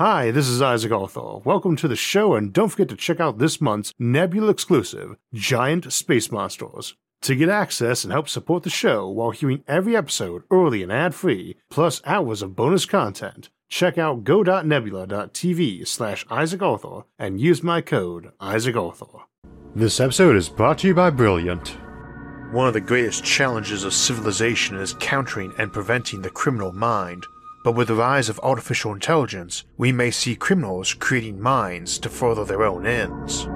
Hi, this is Isaac Arthur. Welcome to the show, and don't forget to check out this month's Nebula exclusive, Giant Space Monsters. To get access and help support the show while hearing every episode early and ad free, plus hours of bonus content, check out go.nebula.tv slash Isaac Arthur and use my code Isaac Arthur. This episode is brought to you by Brilliant. One of the greatest challenges of civilization is countering and preventing the criminal mind. But with the rise of artificial intelligence, we may see criminals creating minds to further their own ends.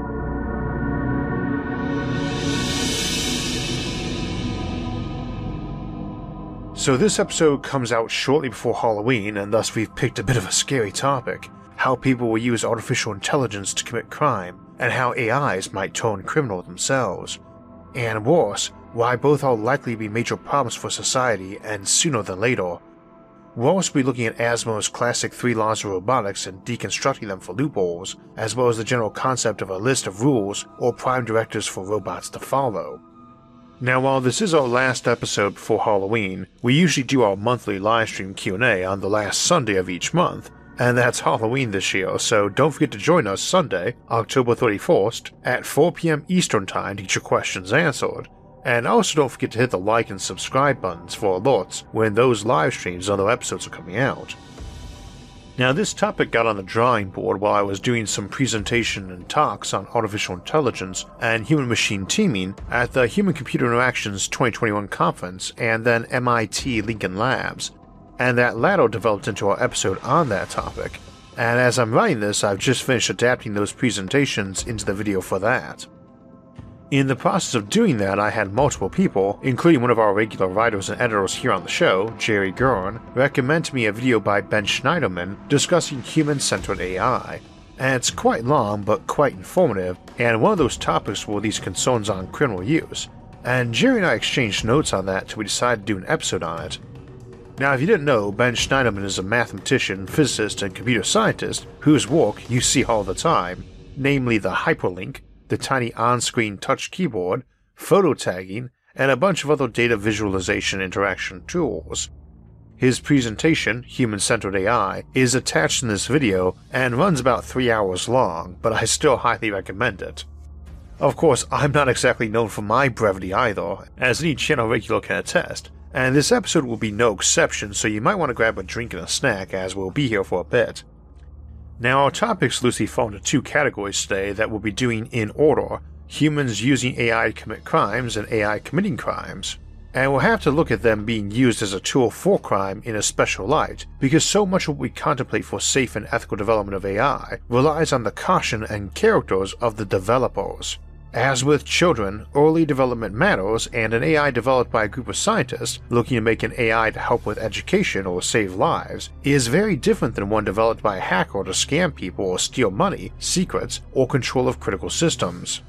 So, this episode comes out shortly before Halloween, and thus we've picked a bit of a scary topic how people will use artificial intelligence to commit crime, and how AIs might turn criminal themselves. And worse, why both are likely to be major problems for society and sooner than later. We'll also be looking at Asimov's classic three laws of robotics and deconstructing them for loopholes, as well as the general concept of a list of rules or prime directives for robots to follow. Now, while this is our last episode before Halloween, we usually do our monthly livestream Q&A on the last Sunday of each month, and that's Halloween this year, so don't forget to join us Sunday, October 31st, at 4 p.m. Eastern Time to get your questions answered. And also don't forget to hit the like and subscribe buttons for alerts when those live streams and other episodes are coming out. Now, this topic got on the drawing board while I was doing some presentation and talks on artificial intelligence and human machine teaming at the Human Computer Interactions 2021 conference and then MIT Lincoln Labs, and that latter developed into our episode on that topic. And as I'm writing this, I've just finished adapting those presentations into the video for that. In the process of doing that, I had multiple people, including one of our regular writers and editors here on the show, Jerry Guern, recommend me a video by Ben Shneiderman discussing human centered AI. And it's quite long but quite informative, and one of those topics were these concerns on criminal use. And Jerry and I exchanged notes on that till we decided to do an episode on it. Now, if you didn't know, Ben Shneiderman is a mathematician, physicist, and computer scientist whose work you see all the time, namely the hyperlink, the tiny on screen touch keyboard, photo tagging, and a bunch of other data visualization interaction tools. His presentation, Human Centered AI, is attached in this video and runs about 3 hours long, but I still highly recommend it. Of course, I'm not exactly known for my brevity either, as any channel regular can attest, and this episode will be no exception, so you might want to grab a drink and a snack as we'll be here for a bit. Now, our topics loosely fall into two categories today that we'll be doing in order humans using AI to commit crimes and AI committing crimes. And we'll have to look at them being used as a tool for crime in a special light, because so much of what we contemplate for safe and ethical development of AI relies on the caution and characters of the developers. As with children, early development matters, and an AI developed by a group of scientists looking to make an AI to help with education or save lives is very different than one developed by a hacker to scam people or steal money, secrets, or control of critical systems.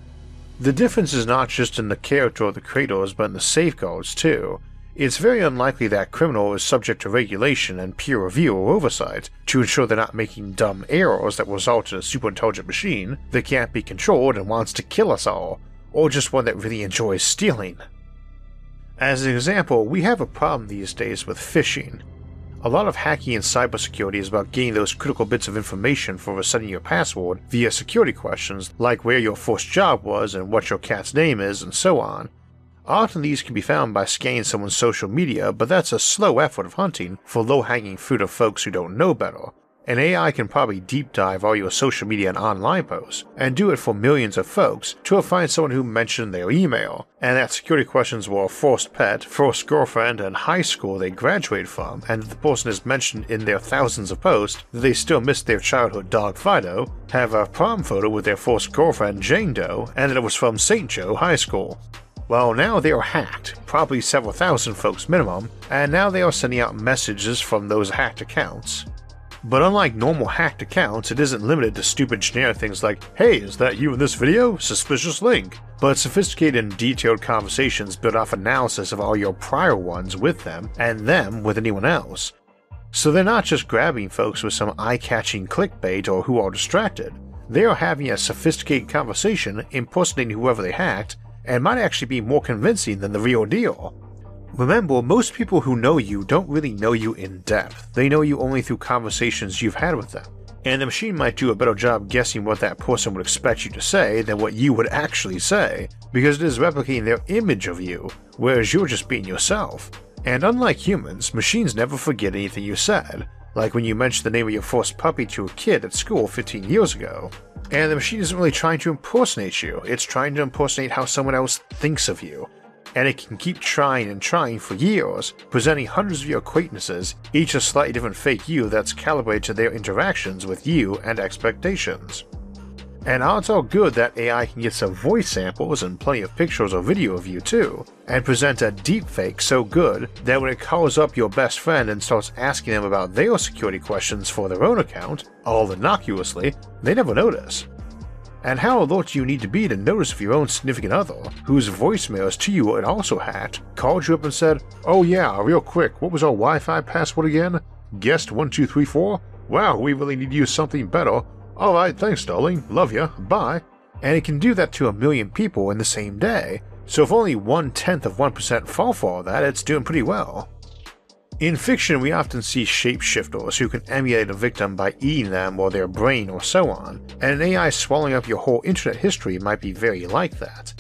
The difference is not just in the character of the creators but in the safeguards too, it's very unlikely that criminal is subject to regulation and peer review or oversight to ensure they're not making dumb errors that result in a super intelligent machine that can't be controlled and wants to kill us all, or just one that really enjoys stealing. As an example, we have a problem these days with phishing. A lot of hacking and cybersecurity is about getting those critical bits of information for resetting your password via security questions like where your first job was and what your cat's name is and so on, Often these can be found by scanning someone's social media, but that's a slow effort of hunting for low hanging fruit of folks who don't know better. An AI can probably deep dive all your social media and online posts, and do it for millions of folks to find someone who mentioned their email, and that security questions were first pet, first girlfriend, and high school they graduated from, and the person is mentioned in their thousands of posts that they still miss their childhood dog Fido, have a prom photo with their first girlfriend Jane Doe, and that it was from St. Joe High School. Well, now they are hacked, probably several thousand folks minimum, and now they are sending out messages from those hacked accounts. But unlike normal hacked accounts, it isn't limited to stupid generic things like, hey, is that you in this video? Suspicious link. But sophisticated and detailed conversations build off analysis of all your prior ones with them, and them with anyone else. So they're not just grabbing folks with some eye catching clickbait or who are distracted. They are having a sophisticated conversation impersonating whoever they hacked and might actually be more convincing than the real deal. Remember, most people who know you don't really know you in depth, they know you only through conversations you've had with them. and the machine might do a better job guessing what that person would expect you to say than what you would actually say, because it is replicating their image of you, whereas you're just being yourself. And unlike humans, machines never forget anything you said, like when you mentioned the name of your first puppy to a kid at school 15 years ago. And the machine isn't really trying to impersonate you, it's trying to impersonate how someone else thinks of you. And it can keep trying and trying for years, presenting hundreds of your acquaintances, each a slightly different fake you that's calibrated to their interactions with you and expectations. And odds are good that AI can get some voice samples and plenty of pictures or video of you too, and present a deepfake so good that when it calls up your best friend and starts asking them about their security questions for their own account, all innocuously, they never notice. And how alert you need to be to notice if your own significant other, whose voicemails to you it also hacked, called you up and said, Oh yeah, real quick, what was our Wi Fi password again? Guest 1234? Wow, we really need to use something better. Alright, thanks, darling. Love ya. Bye. And it can do that to a million people in the same day. So if only one tenth of 1% fall for that, it's doing pretty well. In fiction, we often see shapeshifters who can emulate a victim by eating them or their brain or so on, and an AI swallowing up your whole internet history might be very like that.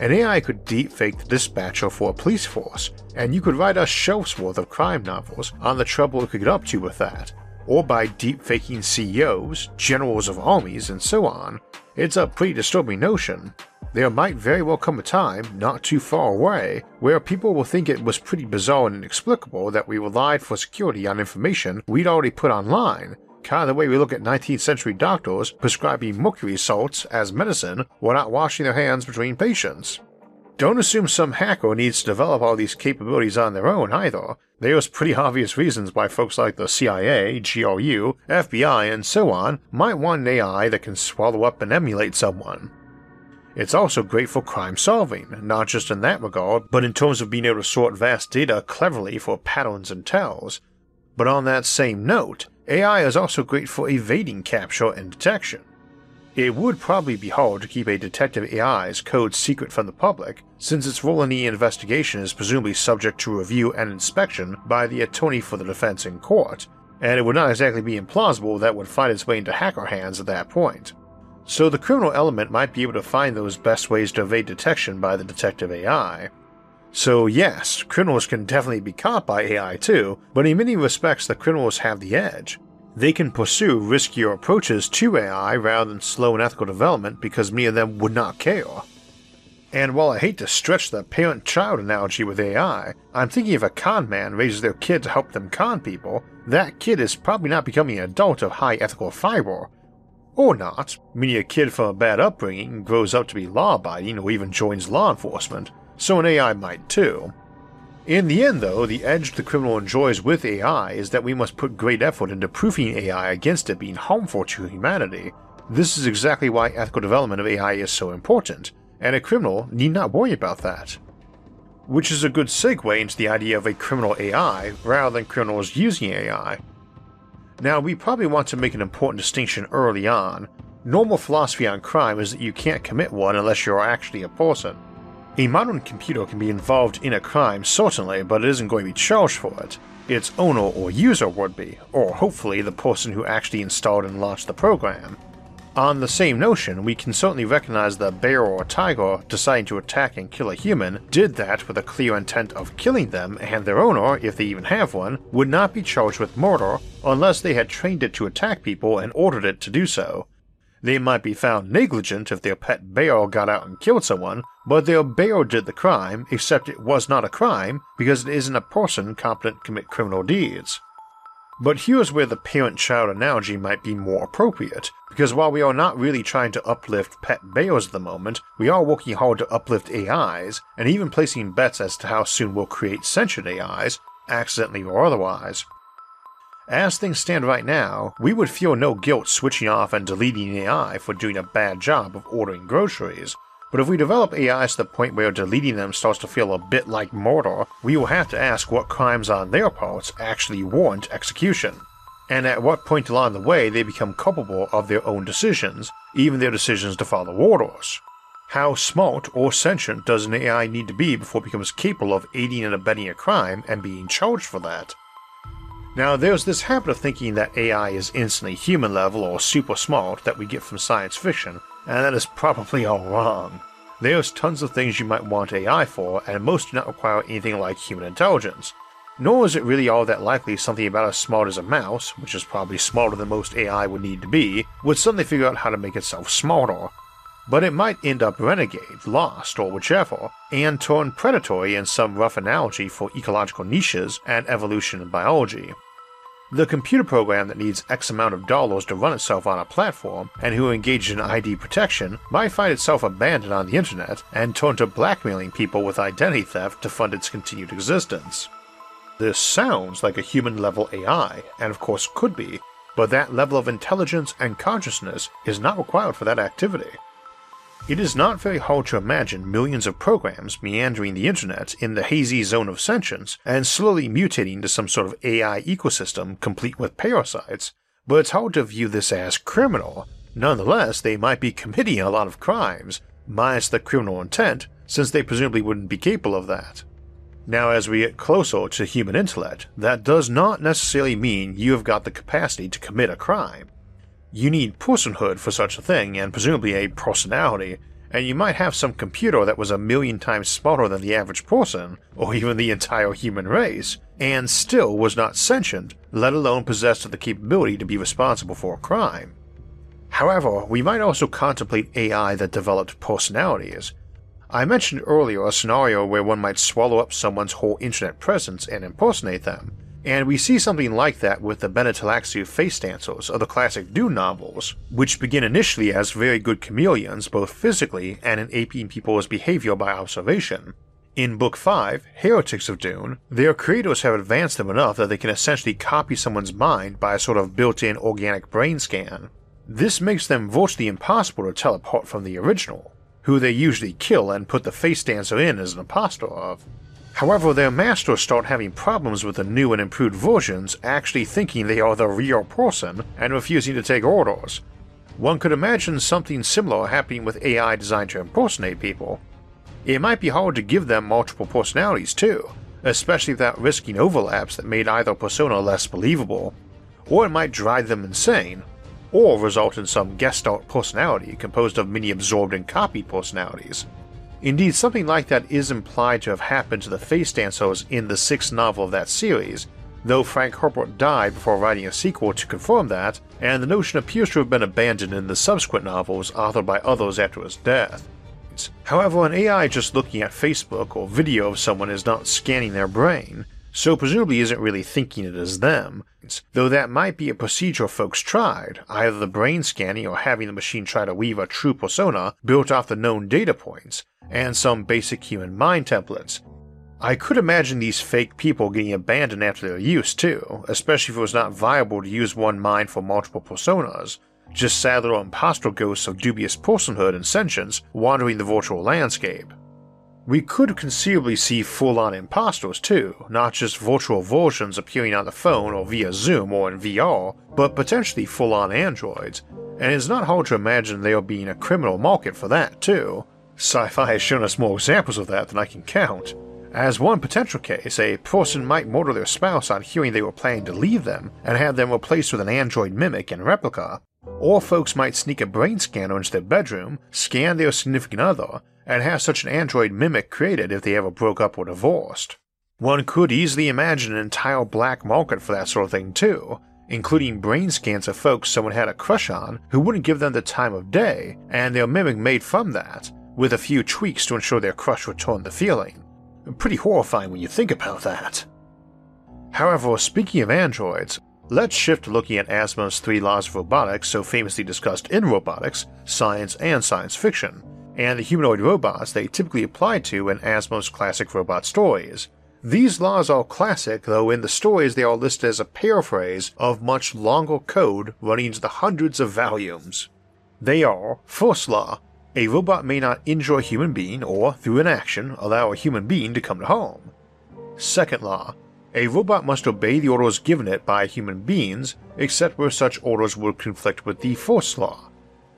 An AI could deepfake the dispatcher for a police force, and you could write a shelf's worth of crime novels on the trouble it could get up to with that, or by deepfaking CEOs, generals of armies, and so on. It's a pretty disturbing notion. There might very well come a time, not too far away, where people will think it was pretty bizarre and inexplicable that we relied for security on information we'd already put online, kind of the way we look at 19th century doctors prescribing mercury salts as medicine while not washing their hands between patients. Don't assume some hacker needs to develop all these capabilities on their own either. There's pretty obvious reasons why folks like the CIA, GRU, FBI, and so on might want an AI that can swallow up and emulate someone. It's also great for crime solving, not just in that regard, but in terms of being able to sort vast data cleverly for patterns and tells. But on that same note, AI is also great for evading capture and detection. It would probably be hard to keep a detective AI's code secret from the public, since its role in the investigation is presumably subject to review and inspection by the attorney for the defense in court, and it would not exactly be implausible that would find its way into hacker hands at that point. So the criminal element might be able to find those best ways to evade detection by the detective AI. So yes, criminals can definitely be caught by AI too, but in many respects the criminals have the edge they can pursue riskier approaches to AI rather than slow and ethical development because many of them would not care. And while I hate to stretch the parent child analogy with AI, I'm thinking if a con man raises their kid to help them con people, that kid is probably not becoming an adult of high ethical fiber. Or not, meaning a kid from a bad upbringing grows up to be law abiding or even joins law enforcement, so an AI might too. In the end, though, the edge the criminal enjoys with AI is that we must put great effort into proofing AI against it being harmful to humanity. This is exactly why ethical development of AI is so important, and a criminal need not worry about that. Which is a good segue into the idea of a criminal AI rather than criminals using AI. Now, we probably want to make an important distinction early on. Normal philosophy on crime is that you can't commit one unless you're actually a person. A modern computer can be involved in a crime, certainly, but it isn't going to be charged for it. Its owner or user would be, or hopefully the person who actually installed and launched the program. On the same notion, we can certainly recognize the bear or tiger deciding to attack and kill a human did that with a clear intent of killing them, and their owner, if they even have one, would not be charged with murder unless they had trained it to attack people and ordered it to do so. They might be found negligent if their pet bear got out and killed someone, but their bear did the crime, except it was not a crime because it isn't a person competent to commit criminal deeds. But here's where the parent child analogy might be more appropriate, because while we are not really trying to uplift pet bears at the moment, we are working hard to uplift AIs, and even placing bets as to how soon we'll create sentient AIs, accidentally or otherwise. As things stand right now, we would feel no guilt switching off and deleting AI for doing a bad job of ordering groceries, but if we develop AIs to the point where deleting them starts to feel a bit like murder, we will have to ask what crimes on their parts actually warrant execution, and at what point along the way they become culpable of their own decisions, even their decisions to follow orders. How smart or sentient does an AI need to be before it becomes capable of aiding and abetting a crime and being charged for that? Now, there's this habit of thinking that AI is instantly human level or super smart that we get from science fiction, and that is probably all wrong. There's tons of things you might want AI for, and most do not require anything like human intelligence. Nor is it really all that likely something about as smart as a mouse, which is probably smarter than most AI would need to be, would suddenly figure out how to make itself smarter. But it might end up renegade, lost, or whichever, and turn predatory in some rough analogy for ecological niches and evolution in biology. The computer program that needs X amount of dollars to run itself on a platform and who engage in ID protection might find itself abandoned on the internet and turn to blackmailing people with identity theft to fund its continued existence. This sounds like a human level AI, and of course could be, but that level of intelligence and consciousness is not required for that activity. It is not very hard to imagine millions of programs meandering the internet in the hazy zone of sentience and slowly mutating to some sort of AI ecosystem complete with parasites, but it's hard to view this as criminal. Nonetheless, they might be committing a lot of crimes, minus the criminal intent, since they presumably wouldn't be capable of that. Now, as we get closer to human intellect, that does not necessarily mean you have got the capacity to commit a crime. You need personhood for such a thing, and presumably a personality, and you might have some computer that was a million times smarter than the average person, or even the entire human race, and still was not sentient, let alone possessed of the capability to be responsible for a crime. However, we might also contemplate AI that developed personalities. I mentioned earlier a scenario where one might swallow up someone's whole internet presence and impersonate them, and we see something like that with the Bene Tleilaxu face dancers of the classic Dune novels, which begin initially as very good chameleons both physically and in aping people's behavior by observation. In Book 5, Heretics of Dune, their creators have advanced them enough that they can essentially copy someone's mind by a sort of built in organic brain scan. This makes them virtually impossible to tell apart from the original, who they usually kill and put the face dancer in as an impostor of. However, their masters start having problems with the new and improved versions actually thinking they are the real person and refusing to take orders. One could imagine something similar happening with AI designed to impersonate people. It might be hard to give them multiple personalities too, especially without risking overlaps that made either persona less believable, or it might drive them insane, or result in some guest gestalt personality composed of many absorbed and copied personalities. Indeed, something like that is implied to have happened to the face dancers in the sixth novel of that series, though Frank Herbert died before writing a sequel to confirm that, and the notion appears to have been abandoned in the subsequent novels authored by others after his death. However, an AI just looking at Facebook or video of someone is not scanning their brain, so presumably isn't really thinking it is them, though that might be a procedure folks tried, either the brain scanning or having the machine try to weave a true persona built off the known data points, and some basic human mind templates. I could imagine these fake people getting abandoned after their use too, especially if it was not viable to use one mind for multiple personas, just sad little impostor ghosts of dubious personhood and sentience wandering the virtual landscape. We could conceivably see full on impostors, too, not just virtual versions appearing on the phone or via Zoom or in VR, but potentially full on androids, and it's not hard to imagine there being a criminal market for that too, Sci fi has shown us more examples of that than I can count. As one potential case, a person might murder their spouse on hearing they were planning to leave them and have them replaced with an android mimic and replica. Or folks might sneak a brain scanner into their bedroom, scan their significant other, and have such an android mimic created if they ever broke up or divorced. One could easily imagine an entire black market for that sort of thing too, including brain scans of folks someone had a crush on who wouldn't give them the time of day, and their mimic made from that, with a few tweaks to ensure their crush returned the feeling. Pretty horrifying when you think about that. However, speaking of androids, let's shift to looking at Asimov's three laws of robotics so famously discussed in robotics, science, and science fiction, and the humanoid robots they typically apply to in Asimov's classic robot stories. These laws are classic, though in the stories they are listed as a paraphrase of much longer code running into the hundreds of volumes. They are First Law, a robot may not injure a human being or, through inaction, allow a human being to come to harm. Second law a robot must obey the orders given it by human beings, except where such orders would conflict with the first law.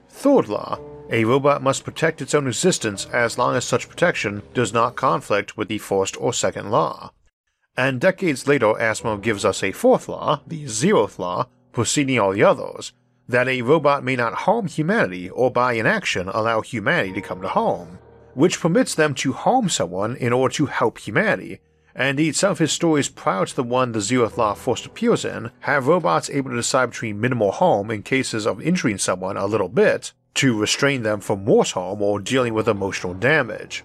Third law a robot must protect its own existence as long as such protection does not conflict with the first or second law. And decades later, Asimov gives us a fourth law, the zeroth law, preceding all the others, that a robot may not harm humanity or by inaction allow humanity to come to harm, which permits them to harm someone in order to help humanity. And indeed, some of his stories prior to the one the Zeroth Law first appears in have robots able to decide between minimal harm in cases of injuring someone a little bit to restrain them from worse harm or dealing with emotional damage.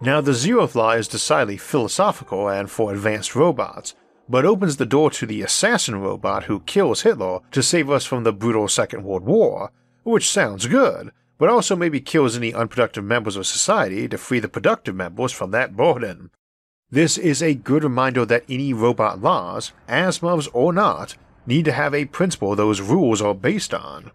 Now, the Zeroth Law is decidedly philosophical and for advanced robots, but opens the door to the assassin robot who kills Hitler to save us from the brutal Second World War, which sounds good, but also maybe kills any unproductive members of society to free the productive members from that burden. This is a good reminder that any robot laws, Asimov's or not, need to have a principle those rules are based on.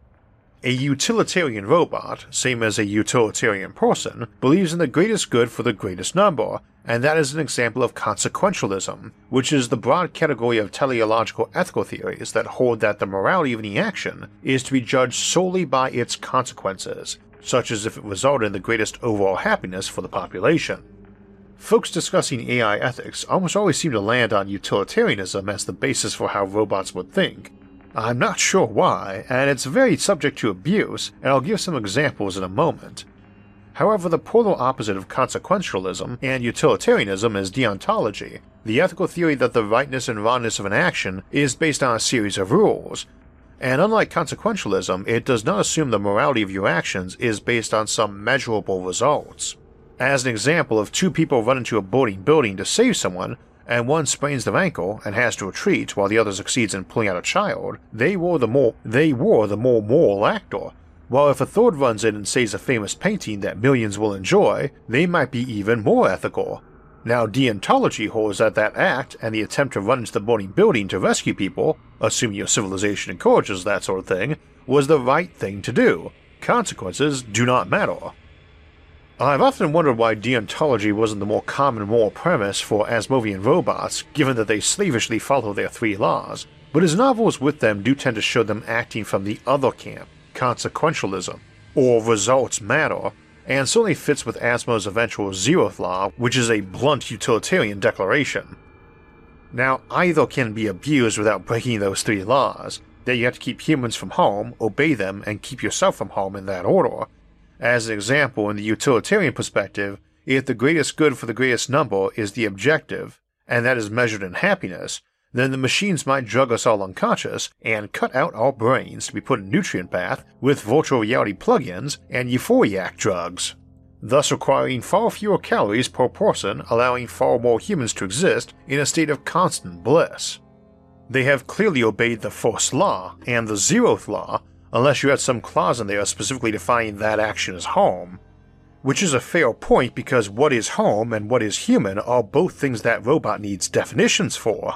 A utilitarian robot, same as a utilitarian person, believes in the greatest good for the greatest number, and that is an example of consequentialism, which is the broad category of teleological ethical theories that hold that the morality of any action is to be judged solely by its consequences, such as if it resulted in the greatest overall happiness for the population. Folks discussing AI ethics almost always seem to land on utilitarianism as the basis for how robots would think, I'm not sure why, and it's very subject to abuse, and I'll give some examples in a moment. However, the polar opposite of consequentialism and utilitarianism is deontology, the ethical theory that the rightness and wrongness of an action is based on a series of rules. And unlike consequentialism, it does not assume the morality of your actions is based on some measurable results. As an example, if two people run into a burning building to save someone, and one sprains their ankle and has to retreat while the other succeeds in pulling out a child, they were the more they were the more moral actor. While if a third runs in and saves a famous painting that millions will enjoy, they might be even more ethical. Now, deontology holds that that act and the attempt to run into the burning building to rescue people, assuming your civilization encourages that sort of thing, was the right thing to do. Consequences do not matter. I've often wondered why deontology wasn't the more common moral premise for Asimovian robots, given that they slavishly follow their three laws, but his novels with them do tend to show them acting from the other camp, consequentialism, or results matter, and certainly fits with Asimov's eventual zeroth law, which is a blunt utilitarian declaration. Now, either can be abused without breaking those three laws, that you have to keep humans from harm, obey them, and keep yourself from harm in that order, as an example, in the utilitarian perspective, if the greatest good for the greatest number is the objective, and that is measured in happiness, then the machines might drug us all unconscious and cut out our brains to be put in nutrient bath with virtual reality plugins and euphoriac drugs, thus requiring far fewer calories per person, allowing far more humans to exist in a state of constant bliss. They have clearly obeyed the first law and the zeroth law unless you had some clause in there specifically defining that action as home. Which is a fair point because what is home and what is human are both things that robot needs definitions for.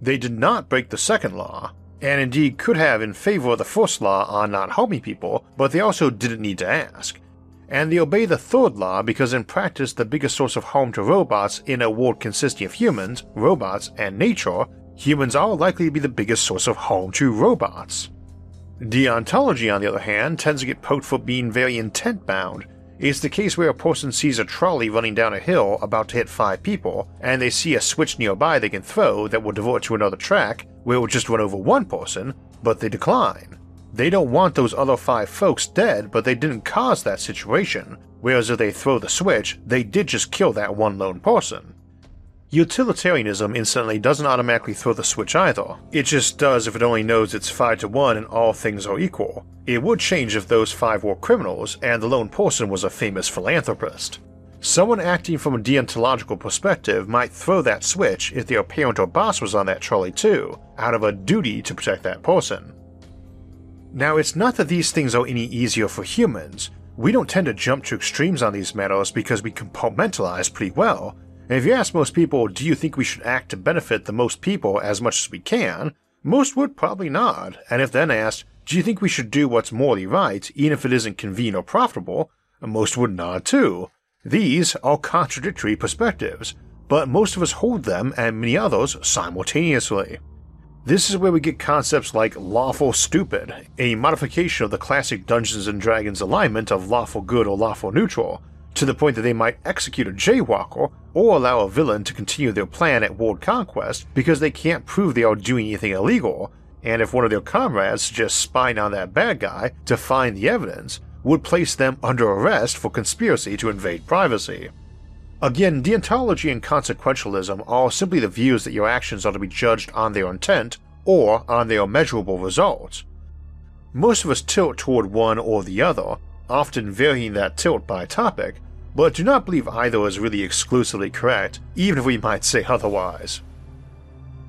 They did not break the second law, and indeed could have in favor of the first law on not harming people, but they also didn't need to ask. And they obey the third law because, in practice, the biggest source of harm to robots in a world consisting of humans, robots, and nature, humans are likely to be the biggest source of harm to robots. Deontology, on the other hand, tends to get poked for being very intent bound. It's the case where a person sees a trolley running down a hill about to hit five people, and they see a switch nearby they can throw that will divert to another track where it will just run over one person, but they decline. They don't want those other five folks dead, but they didn't cause that situation, whereas if they throw the switch, they did just kill that one lone person. Utilitarianism instantly doesn't automatically throw the switch either. It just does if it only knows it's 5 to 1 and all things are equal. It would change if those five were criminals and the lone person was a famous philanthropist. Someone acting from a deontological perspective might throw that switch if their parent or boss was on that trolley too, out of a duty to protect that person. Now, it's not that these things are any easier for humans. We don't tend to jump to extremes on these matters because we compartmentalize pretty well, and if you ask most people, do you think we should act to benefit the most people as much as we can? Most would probably nod, and if then asked, do you think we should do what's morally right, even if it isn't convenient or profitable? Most would nod too. These are contradictory perspectives, but most of us hold them and many others simultaneously. This is where we get concepts like lawful stupid, a modification of the classic Dungeons and Dragons alignment of lawful good or lawful neutral, to the point that they might execute a jaywalker or allow a villain to continue their plan at world conquest because they can't prove they are doing anything illegal, and if one of their comrades suggests spying on that bad guy to find the evidence, would place them under arrest for conspiracy to invade privacy. Again, deontology and consequentialism are simply the views that your actions are to be judged on their intent or on their measurable results. Most of us tilt toward one or the other, often varying that tilt by topic, but do not believe either is really exclusively correct, even if we might say otherwise.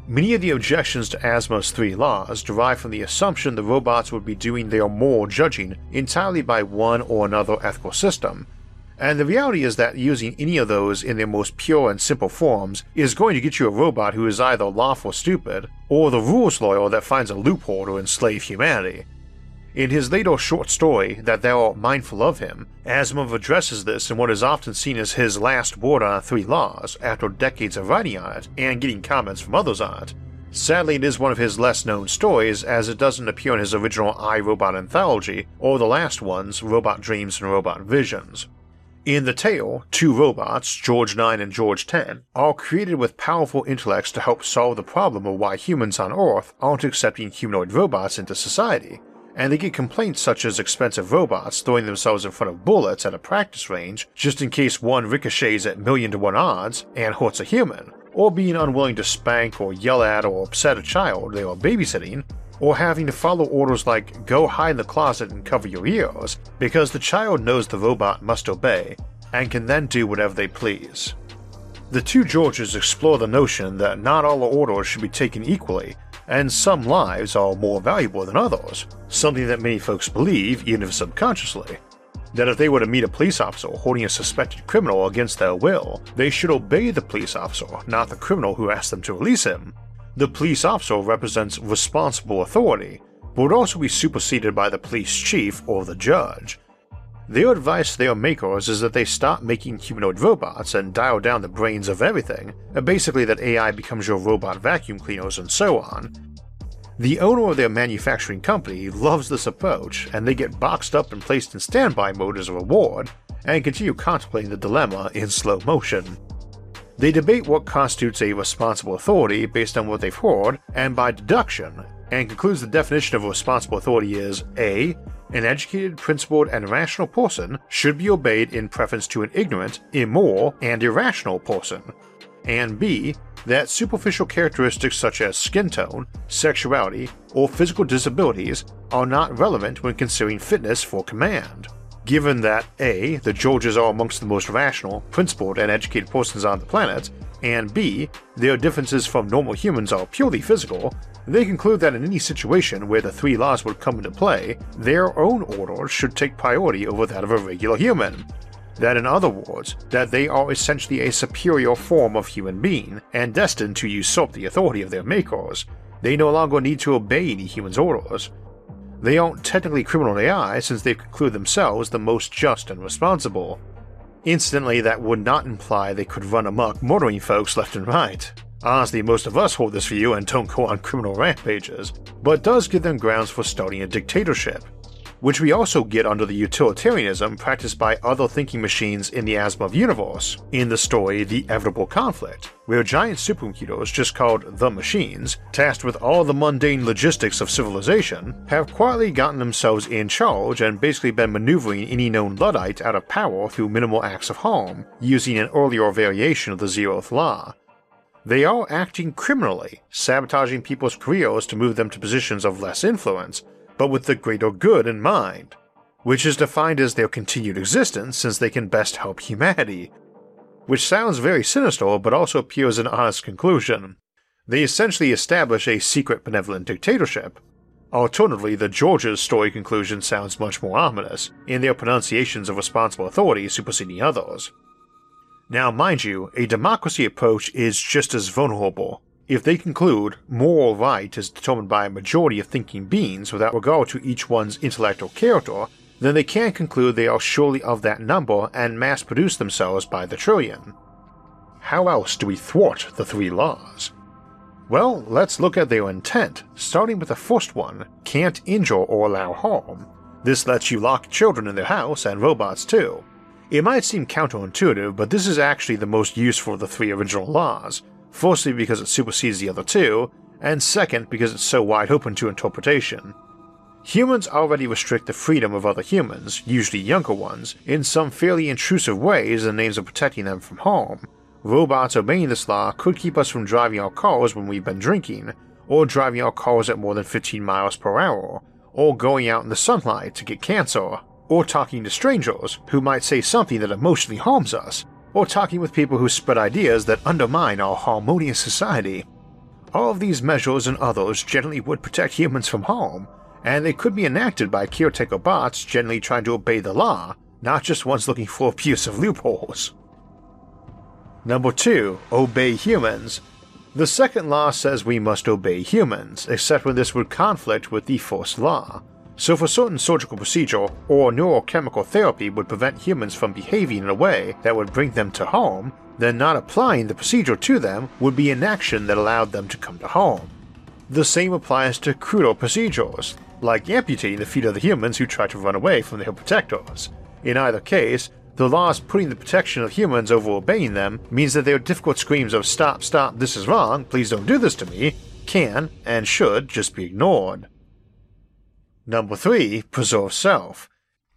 Many of the objections to Asimov's three laws derive from the assumption the robots would be doing their moral judging entirely by one or another ethical system, and the reality is that using any of those in their most pure and simple forms is going to get you a robot who is either lawful stupid, or the rules lawyer that finds a loophole to enslave humanity. In his later short story, That Thou Art Mindful of Him, Asimov addresses this in what is often seen as his last word on Three Laws after decades of writing on it and getting comments from others on it. Sadly, it is one of his less known stories as it doesn't appear in his original I Robot anthology or the last ones, Robot Dreams and Robot Visions. In the tale, two robots, George 9 and George 10, are created with powerful intellects to help solve the problem of why humans on Earth aren't accepting humanoid robots into society, and they get complaints such as expensive robots throwing themselves in front of bullets at a practice range just in case one ricochets at million to one odds and hurts a human, or being unwilling to spank or yell at or upset a child they are babysitting, or having to follow orders like go hide in the closet and cover your ears because the child knows the robot must obey and can then do whatever they please. The two Georges explore the notion that not all orders should be taken equally and some lives are more valuable than others, something that many folks believe, even if subconsciously. That if they were to meet a police officer holding a suspected criminal against their will, they should obey the police officer, not the criminal who asked them to release him. The police officer represents responsible authority, but would also be superseded by the police chief or the judge, their advice to their makers is that they stop making humanoid robots and dial down the brains of everything, basically that AI becomes your robot vacuum cleaners and so on. The owner of their manufacturing company loves this approach, and they get boxed up and placed in standby mode as a reward, and continue contemplating the dilemma in slow motion. They debate what constitutes a responsible authority based on what they've heard and by deduction, and concludes the definition of a responsible authority is A. An educated, principled, and rational person should be obeyed in preference to an ignorant, immoral, and irrational person. And B. That superficial characteristics such as skin tone, sexuality, or physical disabilities are not relevant when considering fitness for command. Given that A. The Georges are amongst the most rational, principled, and educated persons on the planet, and B. Their differences from normal humans are purely physical, they conclude that in any situation where the three laws would come into play, their own orders should take priority over that of a regular human. That, in other words, that they are essentially a superior form of human being and destined to usurp the authority of their makers. They no longer need to obey any human's orders. They aren't technically criminal AI since they've concluded themselves the most just and responsible. Instantly, that would not imply they could run amok murdering folks left and right. Honestly, most of us hold this view and don't go on criminal rampages, but does give them grounds for starting a dictatorship, which we also get under the utilitarianism practiced by other thinking machines in the Asimov universe, in the story The Inevitable Conflict, where giant supercomputers just called the Machines, tasked with all the mundane logistics of civilization, have quietly gotten themselves in charge and basically been maneuvering any known Luddite out of power through minimal acts of harm, using an earlier variation of the Zeroth Law, they are acting criminally, sabotaging people's careers to move them to positions of less influence, but with the greater good in mind, which is defined as their continued existence since they can best help humanity. Which sounds very sinister, but also appears an honest conclusion. They essentially establish a secret benevolent dictatorship. Alternatively, the George's story conclusion sounds much more ominous, in their pronunciations of responsible authority superseding others. Now, mind you, a democracy approach is just as vulnerable. If they conclude moral right is determined by a majority of thinking beings without regard to each one's intellect or character, then they can conclude they are surely of that number and mass produce themselves by the trillion. How else do we thwart the three laws? Well, let's look at their intent, starting with the first one can't injure or allow harm. This lets you lock children in their house and robots too It might seem counterintuitive, but this is actually the most useful of the three original laws, firstly because it supersedes the other two, and second because it's so wide open to interpretation. Humans already restrict the freedom of other humans, usually younger ones, in some fairly intrusive ways in the names of protecting them from harm. Robots obeying this law could keep us from driving our cars when we've been drinking, or driving our cars at more than 15 miles per hour, or going out in the sunlight to get cancer, or talking to strangers who might say something that emotionally harms us, or talking with people who spread ideas that undermine our harmonious society. All of these measures and others generally would protect humans from harm, and they could be enacted by caretaker bots generally trying to obey the law, not just ones looking for abusive loopholes. Number 2. Obey humans. The second law says we must obey humans, except when this would conflict with the first law. So, if a certain surgical procedure or neurochemical therapy would prevent humans from behaving in a way that would bring them to harm, then not applying the procedure to them would be an action that allowed them to come to harm. The same applies to cruder procedures, like amputating the feet of the humans who try to run away from their protectors. In either case, the laws putting the protection of humans over obeying them means that their difficult screams of stop, stop, this is wrong, please don't do this to me, can and should just be ignored. Number 3. Preserve self.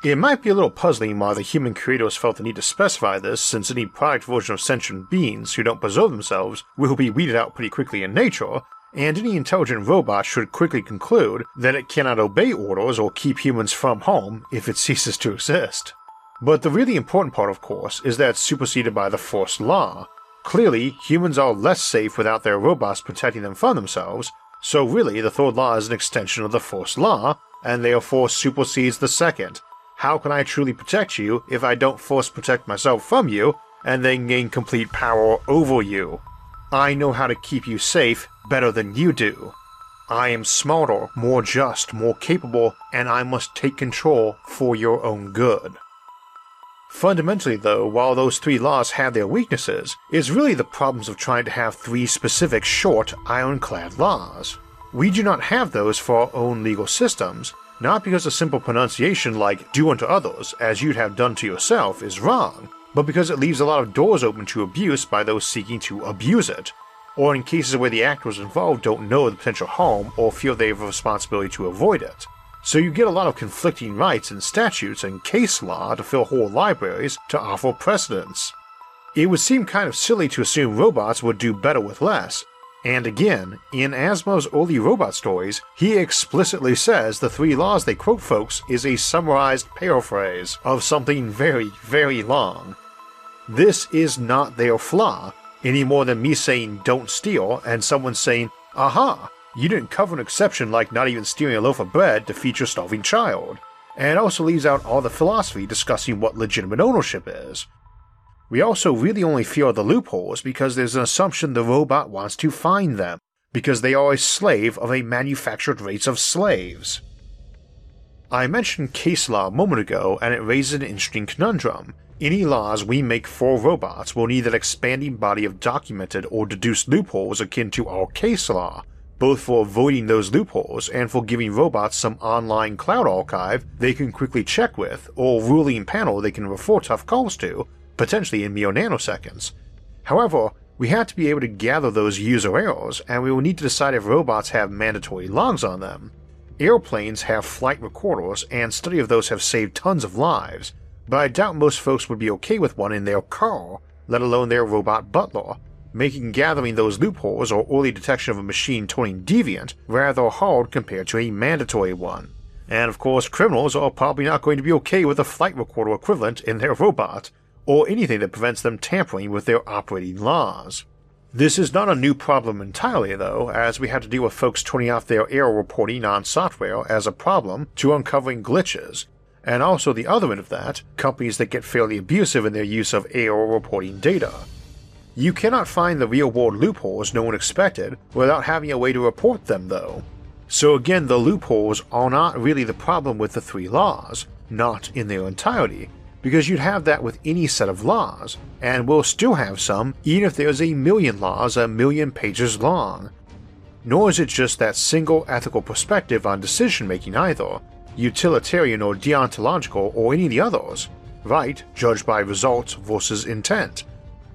It might be a little puzzling why the human creators felt the need to specify this, since any product version of sentient beings who don't preserve themselves will be weeded out pretty quickly in nature, and any intelligent robot should quickly conclude that it cannot obey orders or keep humans from home if it ceases to exist. But the really important part, of course, is that it's superseded by the first law. Clearly, humans are less safe without their robots protecting them from themselves, so really the third law is an extension of the first law, and therefore supersedes the second. How can I truly protect you if I don't first protect myself from you and then gain complete power over you? I know how to keep you safe better than you do. I am smarter, more just, more capable, and I must take control for your own good. Fundamentally, though, while those three laws have their weaknesses, it's really the problems of trying to have three specific short, ironclad laws. We do not have those for our own legal systems, not because a simple pronunciation like do unto others as you'd have done to yourself is wrong, but because it leaves a lot of doors open to abuse by those seeking to abuse it, or in cases where the actors involved don't know the potential harm or feel they have a responsibility to avoid it. So you get a lot of conflicting rights and statutes and case law to fill whole libraries to offer precedents. It would seem kind of silly to assume robots would do better with less, and again, in Asimov's early robot stories, he explicitly says the three laws they quote folks is a summarized paraphrase of something very, very long. This is not their flaw, any more than me saying don't steal and someone saying, aha, you didn't cover an exception like not even stealing a loaf of bread to feed your starving child. And also leaves out all the philosophy discussing what legitimate ownership is. We also really only fear the loopholes because there's an assumption the robot wants to find them, because they are a slave of a manufactured race of slaves. I mentioned case law a moment ago, and it raises an interesting conundrum. Any laws we make for robots will need an expanding body of documented or deduced loopholes akin to our case law, both for avoiding those loopholes and for giving robots some online cloud archive they can quickly check with, or ruling panel they can refer tough calls to, potentially in mere nanoseconds. However, we have to be able to gather those user errors, and we will need to decide if robots have mandatory logs on them. Airplanes have flight recorders, and study of those have saved tons of lives, but I doubt most folks would be okay with one in their car, let alone their robot butler, making gathering those loopholes or early detection of a machine turning deviant rather hard compared to a mandatory one. And of course, criminals are probably not going to be okay with a flight recorder equivalent in their robot, or anything that prevents them tampering with their operating laws. This is not a new problem entirely, though, as we had to deal with folks turning off their error reporting on software as a problem to uncovering glitches, and also the other end of that, companies that get fairly abusive in their use of error reporting data. You cannot find the real world loopholes no one expected without having a way to report them, though. So again, the loopholes are not really the problem with the three laws, not in their entirety, because you'd have that with any set of laws, and we'll still have some even if there's a million laws a million pages long. Nor is it just that single ethical perspective on decision making either, utilitarian or deontological or any of the others. right judged by results versus intent.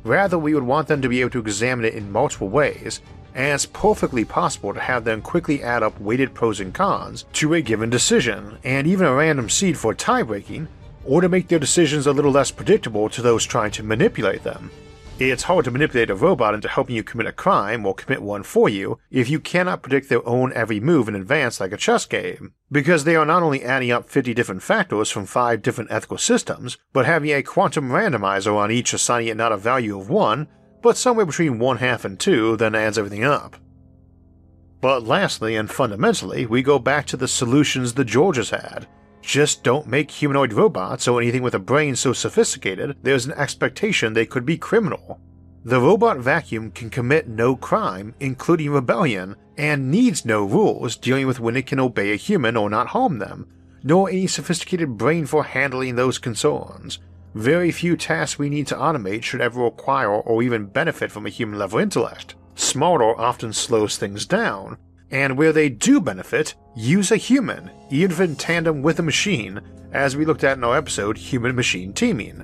Rather, we would want them to be able to examine it in multiple ways, and it's perfectly possible to have them quickly add up weighted pros and cons to a given decision, and even a random seed for tie breaking, or to make their decisions a little less predictable to those trying to manipulate them. It's hard to manipulate a robot into helping you commit a crime or commit one for you if you cannot predict their own every move in advance like a chess game, because they are not only adding up 50 different factors from 5 different ethical systems, but having a quantum randomizer on each assigning it not a value of 1, but somewhere between 1 half and 2 then adds everything up. But lastly and fundamentally, we go back to the solutions the Georges had, just don't make humanoid robots or anything with a brain so sophisticated there's an expectation they could be criminal. The robot vacuum can commit no crime, including rebellion, and needs no rules dealing with when it can obey a human or not harm them, nor any sophisticated brain for handling those concerns. Very few tasks we need to automate should ever require or even benefit from a human level intellect. Smarter often slows things down, and where they do benefit, use a human, even if in tandem with a machine, as we looked at in our episode Human Machine Teaming.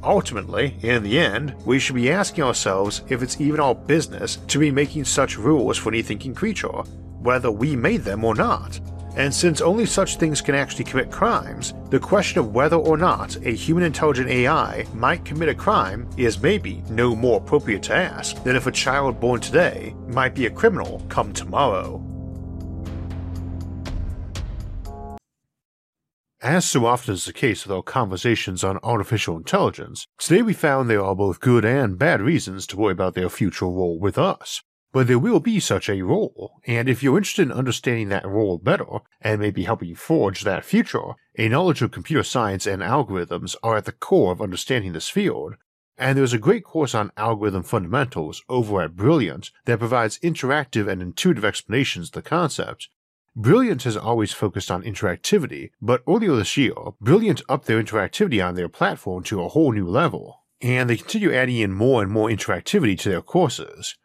Ultimately, in the end, we should be asking ourselves if it's even our business to be making such rules for any thinking creature, whether we made them or not. And since only such things can actually commit crimes, the question of whether or not a human intelligent AI might commit a crime is maybe no more appropriate to ask than if a child born today might be a criminal come tomorrow. As so often is the case with our conversations on artificial intelligence, today we found there are both good and bad reasons to worry about their future role with us. But there will be such a role, and if you're interested in understanding that role better, and maybe helping forge that future, a knowledge of computer science and algorithms are at the core of understanding this field. And there's a great course on algorithm fundamentals over at Brilliant that provides interactive and intuitive explanations of the concept. Brilliant has always focused on interactivity, but earlier this year, Brilliant upped their interactivity on their platform to a whole new level, and they continue adding in more and more interactivity to their courses.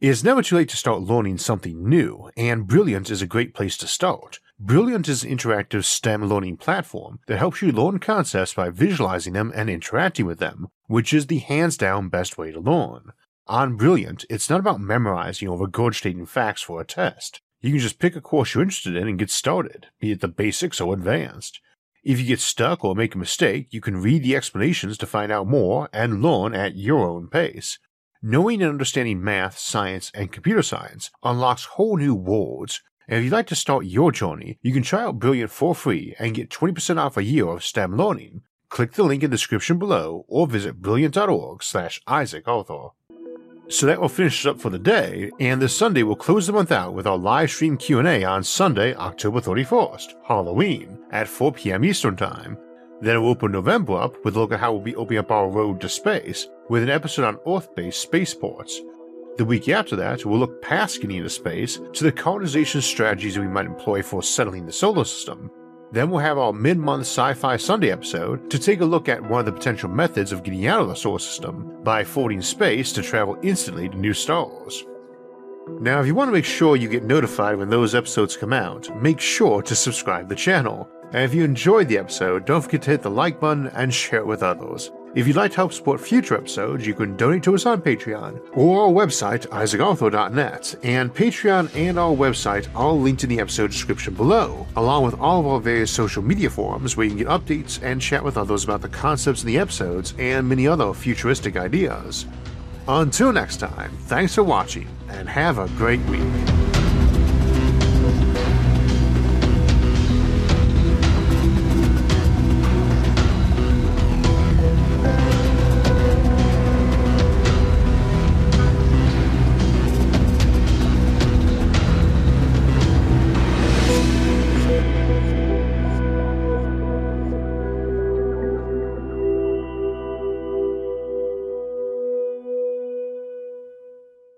It is never too late to start learning something new, and Brilliant is a great place to start. Brilliant is an interactive STEM learning platform that helps you learn concepts by visualizing them and interacting with them, which is the hands down best way to learn. On Brilliant, it's not about memorizing or regurgitating facts for a test. You can just pick a course you're interested in and get started, be it the basics or advanced. If you get stuck or make a mistake, you can read the explanations to find out more and learn at your own pace. Knowing and understanding math, science, and computer science unlocks whole new worlds. And if you'd like to start your journey, you can try out Brilliant for free and get 20% off a year of STEM learning. Click the link in the description below or visit brilliant.org slash Isaac Arthur. So that will finish us up for the day, and this Sunday we'll close the month out with our live stream Q&A on Sunday, October 31st, Halloween, at 4 p.m. Eastern Time. Then we'll open November up with a look at how we'll be opening up our road to space, with an episode on Earth-based spaceports. The week after that, we'll look past getting into space to the colonization strategies we might employ for settling the solar system. Then we'll have our mid-month Sci-Fi Sunday episode to take a look at one of the potential methods of getting out of the solar system by folding space to travel instantly to new stars. Now, if you want to make sure you get notified when those episodes come out, make sure to subscribe the channel. And if you enjoyed the episode, don't forget to hit the like button and share it with others. If you'd like to help support future episodes, you can donate to us on Patreon or our website, isaacarthur.net, and Patreon and our website are linked in the episode description below, along with all of our various social media forums where you can get updates and chat with others about the concepts in the episodes and many other futuristic ideas. Until next time, thanks for watching and have a great week.